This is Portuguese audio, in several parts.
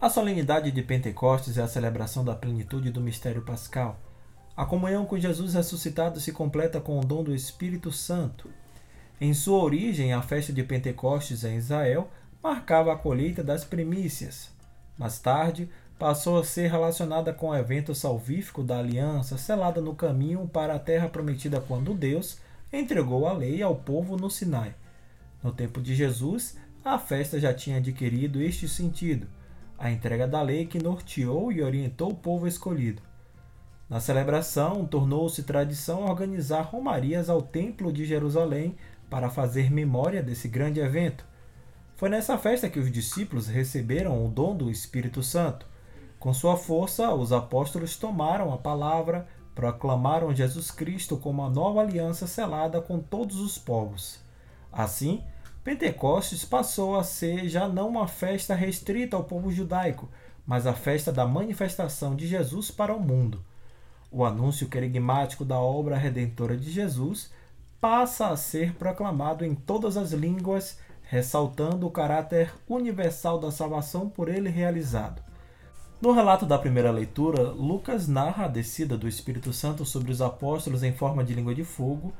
A solenidade de Pentecostes é a celebração da plenitude do mistério pascal. A comunhão com Jesus ressuscitado se completa com o dom do Espírito Santo. Em sua origem, a festa de Pentecostes em Israel marcava a colheita das primícias. Mais tarde, passou a ser relacionada com o evento salvífico da aliança selada no caminho para a terra prometida quando Deus entregou a lei ao povo no Sinai. No tempo de Jesus, a festa já tinha adquirido este sentido, a entrega da lei que norteou e orientou o povo escolhido. Na celebração, tornou-se tradição organizar romarias ao Templo de Jerusalém para fazer memória desse grande evento. Foi nessa festa que os discípulos receberam o dom do Espírito Santo. Com sua força, os apóstolos tomaram a palavra, proclamaram Jesus Cristo como a nova aliança selada com todos os povos. Assim, Pentecostes passou a ser já não uma festa restrita ao povo judaico, mas a festa da manifestação de Jesus para o mundo. O anúncio querigmático da obra redentora de Jesus passa a ser proclamado em todas as línguas, ressaltando o caráter universal da salvação por ele realizado. No relato da primeira leitura, Lucas narra a descida do Espírito Santo sobre os apóstolos em forma de língua de fogo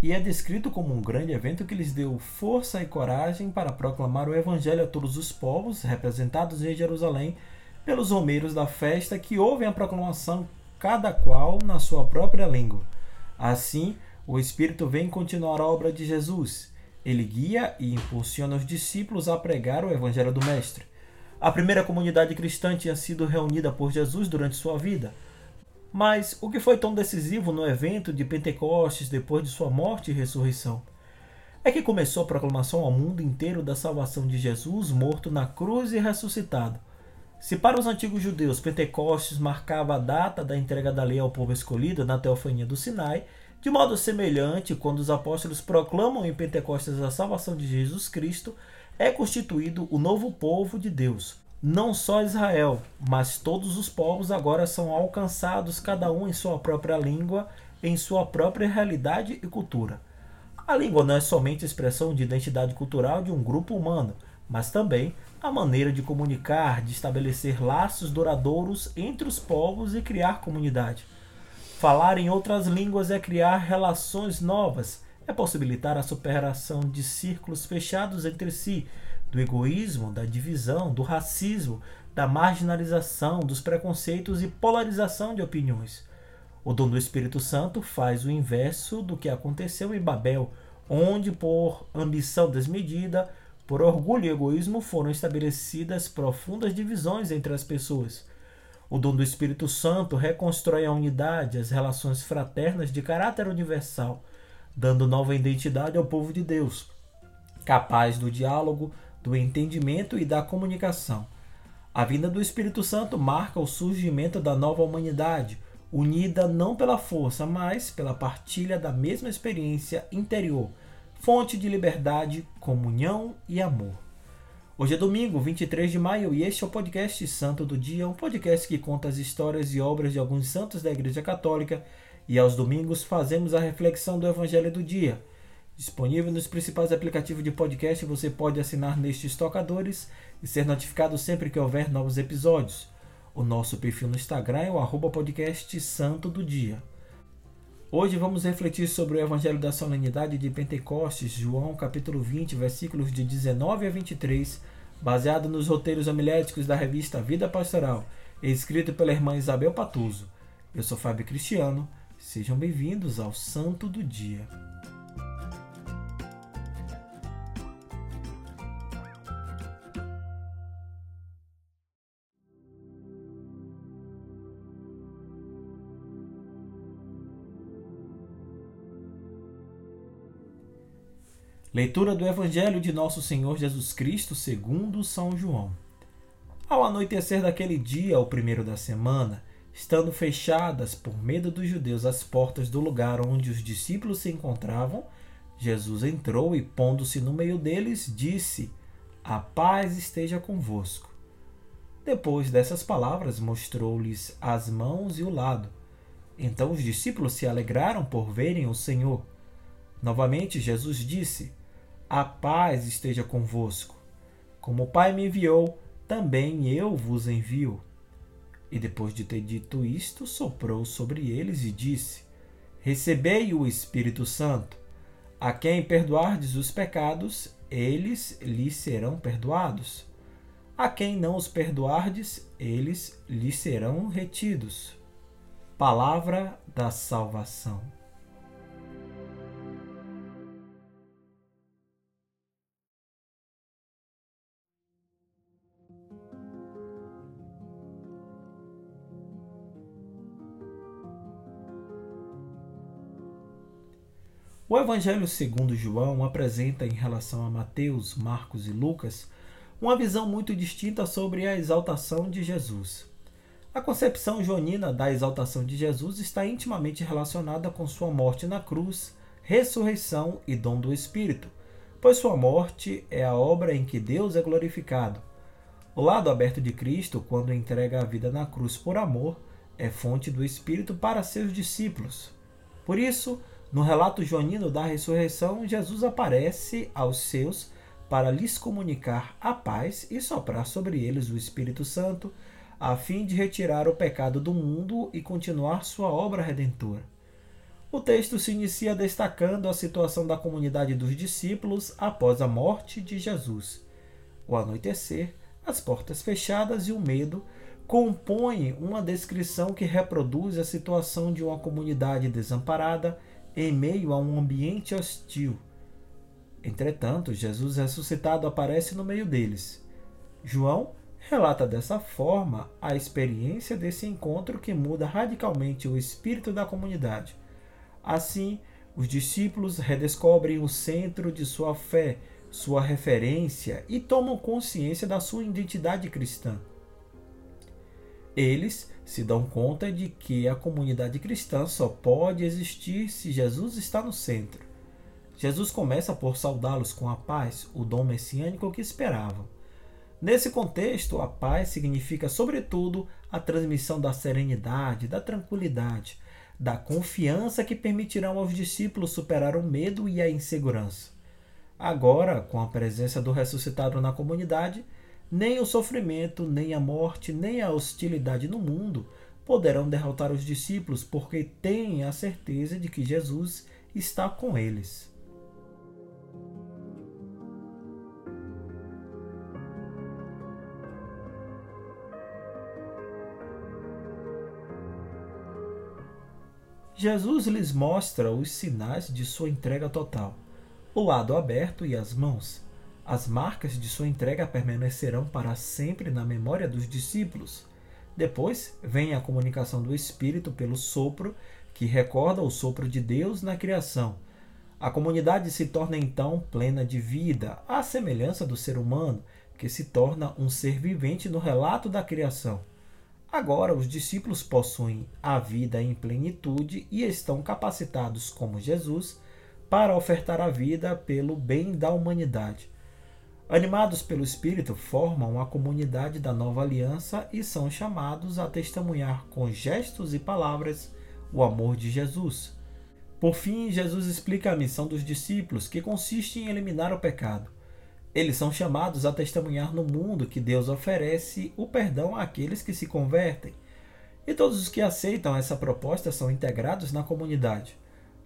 e é descrito como um grande evento que lhes deu força e coragem para proclamar o Evangelho a todos os povos, representados em Jerusalém pelos romeiros da festa que ouvem a proclamação, cada qual na sua própria língua. Assim, o Espírito vem continuar a obra de Jesus. Ele guia e impulsiona os discípulos a pregar o Evangelho do Mestre. A primeira comunidade cristã tinha sido reunida por Jesus durante sua vida. Mas o que foi tão decisivo no evento de Pentecostes depois de sua morte e ressurreição? É que começou a proclamação ao mundo inteiro da salvação de Jesus morto na cruz e ressuscitado. Se para os antigos judeus Pentecostes marcava a data da entrega da lei ao povo escolhido na teofania do Sinai, de modo semelhante, quando os apóstolos proclamam em Pentecostes a salvação de Jesus Cristo, é constituído o novo povo de Deus, não só Israel, mas todos os povos agora são alcançados, cada um em sua própria língua, em sua própria realidade e cultura. A língua não é somente expressão de identidade cultural de um grupo humano, mas também a maneira de comunicar, de estabelecer laços duradouros entre os povos e criar comunidade. Falar em outras línguas é criar relações novas, é possibilitar a superação de círculos fechados entre si, do egoísmo, da divisão, do racismo, da marginalização, dos preconceitos e polarização de opiniões. O dom do Espírito Santo faz o inverso do que aconteceu em Babel, onde, por ambição desmedida, por orgulho e egoísmo, foram estabelecidas profundas divisões entre as pessoas. O dom do Espírito Santo reconstrói a unidade, as relações fraternas de caráter universal, dando nova identidade ao povo de Deus, capaz do diálogo, do entendimento e da comunicação. A vinda do Espírito Santo marca o surgimento da nova humanidade, unida não pela força, mas pela partilha da mesma experiência interior, fonte de liberdade, comunhão e amor. Hoje é domingo, 23 de maio, e este é o podcast Santo do Dia, um podcast que conta as histórias e obras de alguns santos da Igreja Católica, e aos domingos fazemos a reflexão do Evangelho do Dia. Disponível nos principais aplicativos de podcast, você pode assinar nestes tocadores e ser notificado sempre que houver novos episódios. O nosso perfil no Instagram é o arroba podcast Santo do Dia. Hoje vamos refletir sobre o Evangelho da Solenidade de Pentecostes, João capítulo 20, versículos de 19 a 23, baseado nos roteiros homiléticos da revista Vida Pastoral, escrito pela irmã Isabel Patuso. Eu sou Fábio Cristiano, sejam bem-vindos ao Santo do Dia. Leitura do Evangelho de Nosso Senhor Jesus Cristo segundo São João. Ao anoitecer daquele dia, o primeiro da semana, estando fechadas por medo dos judeus as portas do lugar onde os discípulos se encontravam, Jesus entrou e, pondo-se no meio deles, disse: A paz esteja convosco. Depois dessas palavras, mostrou-lhes as mãos e o lado. Então os discípulos se alegraram por verem o Senhor. Novamente, Jesus disse: a paz esteja convosco. Como o Pai me enviou, também eu vos envio. E depois de ter dito isto, soprou sobre eles e disse: Recebei o Espírito Santo. A quem perdoardes os pecados, eles lhes serão perdoados. A quem não os perdoardes, eles lhes serão retidos. Palavra da salvação. O Evangelho segundo João apresenta em relação a Mateus, Marcos e Lucas uma visão muito distinta sobre a exaltação de Jesus. A concepção joanina da exaltação de Jesus está intimamente relacionada com sua morte na cruz, ressurreição e dom do Espírito, pois sua morte é a obra em que Deus é glorificado. O lado aberto de Cristo, quando entrega a vida na cruz por amor, é fonte do Espírito para seus discípulos. Por isso, no relato joanino da ressurreição, Jesus aparece aos seus para lhes comunicar a paz e soprar sobre eles o Espírito Santo, a fim de retirar o pecado do mundo e continuar sua obra redentora. O texto se inicia destacando a situação da comunidade dos discípulos após a morte de Jesus. O anoitecer, as portas fechadas e o medo compõem uma descrição que reproduz a situação de uma comunidade desamparada em meio a um ambiente hostil. Entretanto, Jesus ressuscitado aparece no meio deles. João relata dessa forma a experiência desse encontro que muda radicalmente o espírito da comunidade. Assim, os discípulos redescobrem o centro de sua fé, sua referência e tomam consciência da sua identidade cristã. Eles se dão conta de que a comunidade cristã só pode existir se Jesus está no centro. Jesus começa por saudá-los com a paz, o dom messiânico que esperavam. Nesse contexto, a paz significa, sobretudo, a transmissão da serenidade, da tranquilidade, da confiança que permitirão aos discípulos superar o medo e a insegurança. Agora, com a presença do ressuscitado na comunidade, nem o sofrimento, nem a morte, nem a hostilidade no mundo poderão derrotar os discípulos, porque têm a certeza de que Jesus está com eles. Jesus lhes mostra os sinais de sua entrega total: o lado aberto e as mãos as marcas de sua entrega permanecerão para sempre na memória dos discípulos. Depois vem a comunicação do Espírito pelo sopro, que recorda o sopro de Deus na criação. A comunidade se torna então plena de vida, à semelhança do ser humano, que se torna um ser vivente no relato da criação. Agora, os discípulos possuem a vida em plenitude e estão capacitados, como Jesus, para ofertar a vida pelo bem da humanidade. Animados pelo Espírito, formam a comunidade da nova aliança e são chamados a testemunhar com gestos e palavras o amor de Jesus. Por fim, Jesus explica a missão dos discípulos, que consiste em eliminar o pecado. Eles são chamados a testemunhar no mundo que Deus oferece o perdão àqueles que se convertem. E todos os que aceitam essa proposta são integrados na comunidade.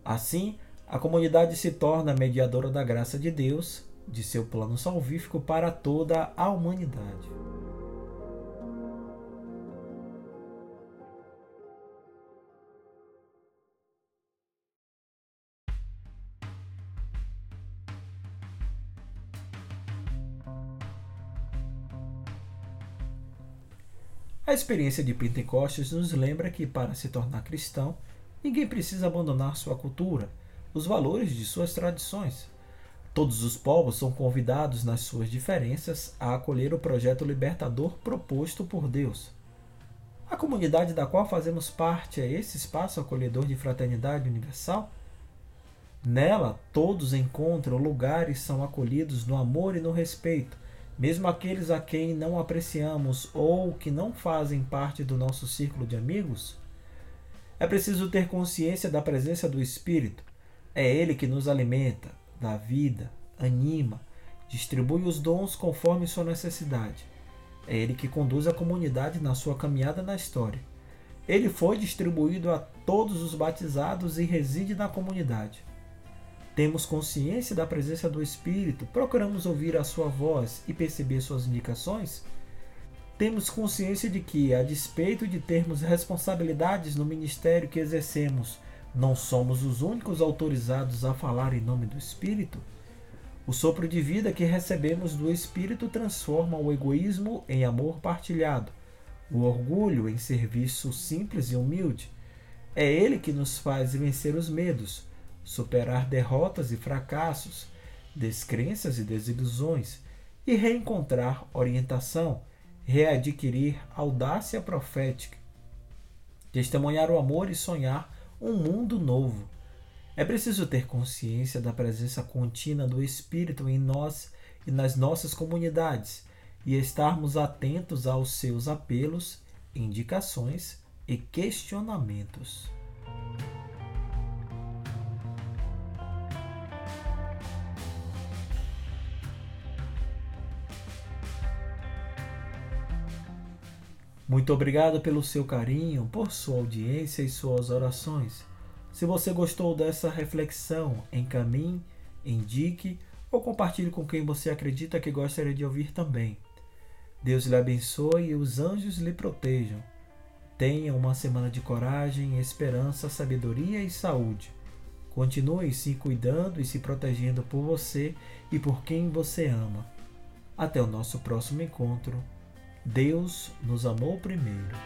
Assim, a comunidade se torna mediadora da graça de Deus de seu plano salvífico para toda a humanidade. A experiência de Pentecostes nos lembra que, para se tornar cristão, ninguém precisa abandonar sua cultura, os valores de suas tradições. Todos os povos são convidados, nas suas diferenças, a acolher o projeto libertador proposto por Deus. A comunidade da qual fazemos parte é esse espaço acolhedor de fraternidade universal? Nela, todos encontram lugar e são acolhidos no amor e no respeito, mesmo aqueles a quem não apreciamos ou que não fazem parte do nosso círculo de amigos? É preciso ter consciência da presença do Espírito. É Ele que nos alimenta, dá vida, anima, distribui os dons conforme sua necessidade. É Ele que conduz a comunidade na sua caminhada na história. Ele foi distribuído a todos os batizados e reside na comunidade. Temos consciência da presença do Espírito, procuramos ouvir a sua voz e perceber suas indicações? Temos consciência de que, a despeito de termos responsabilidades no ministério que exercemos, não somos os únicos autorizados a falar em nome do Espírito? O sopro de vida que recebemos do Espírito transforma o egoísmo em amor partilhado, o orgulho em serviço simples e humilde. É ele que nos faz vencer os medos, superar derrotas e fracassos, descrenças e desilusões, e reencontrar orientação, readquirir audácia profética, testemunhar o amor e sonhar um mundo novo. É preciso ter consciência da presença contínua do Espírito em nós e nas nossas comunidades e estarmos atentos aos seus apelos, indicações e questionamentos. Muito obrigado pelo seu carinho, por sua audiência e suas orações. Se você gostou dessa reflexão, encaminhe, indique ou compartilhe com quem você acredita que gostaria de ouvir também. Deus lhe abençoe e os anjos lhe protejam. Tenha uma semana de coragem, esperança, sabedoria e saúde. Continue se cuidando e se protegendo por você e por quem você ama. Até o nosso próximo encontro. Deus nos amou primeiro.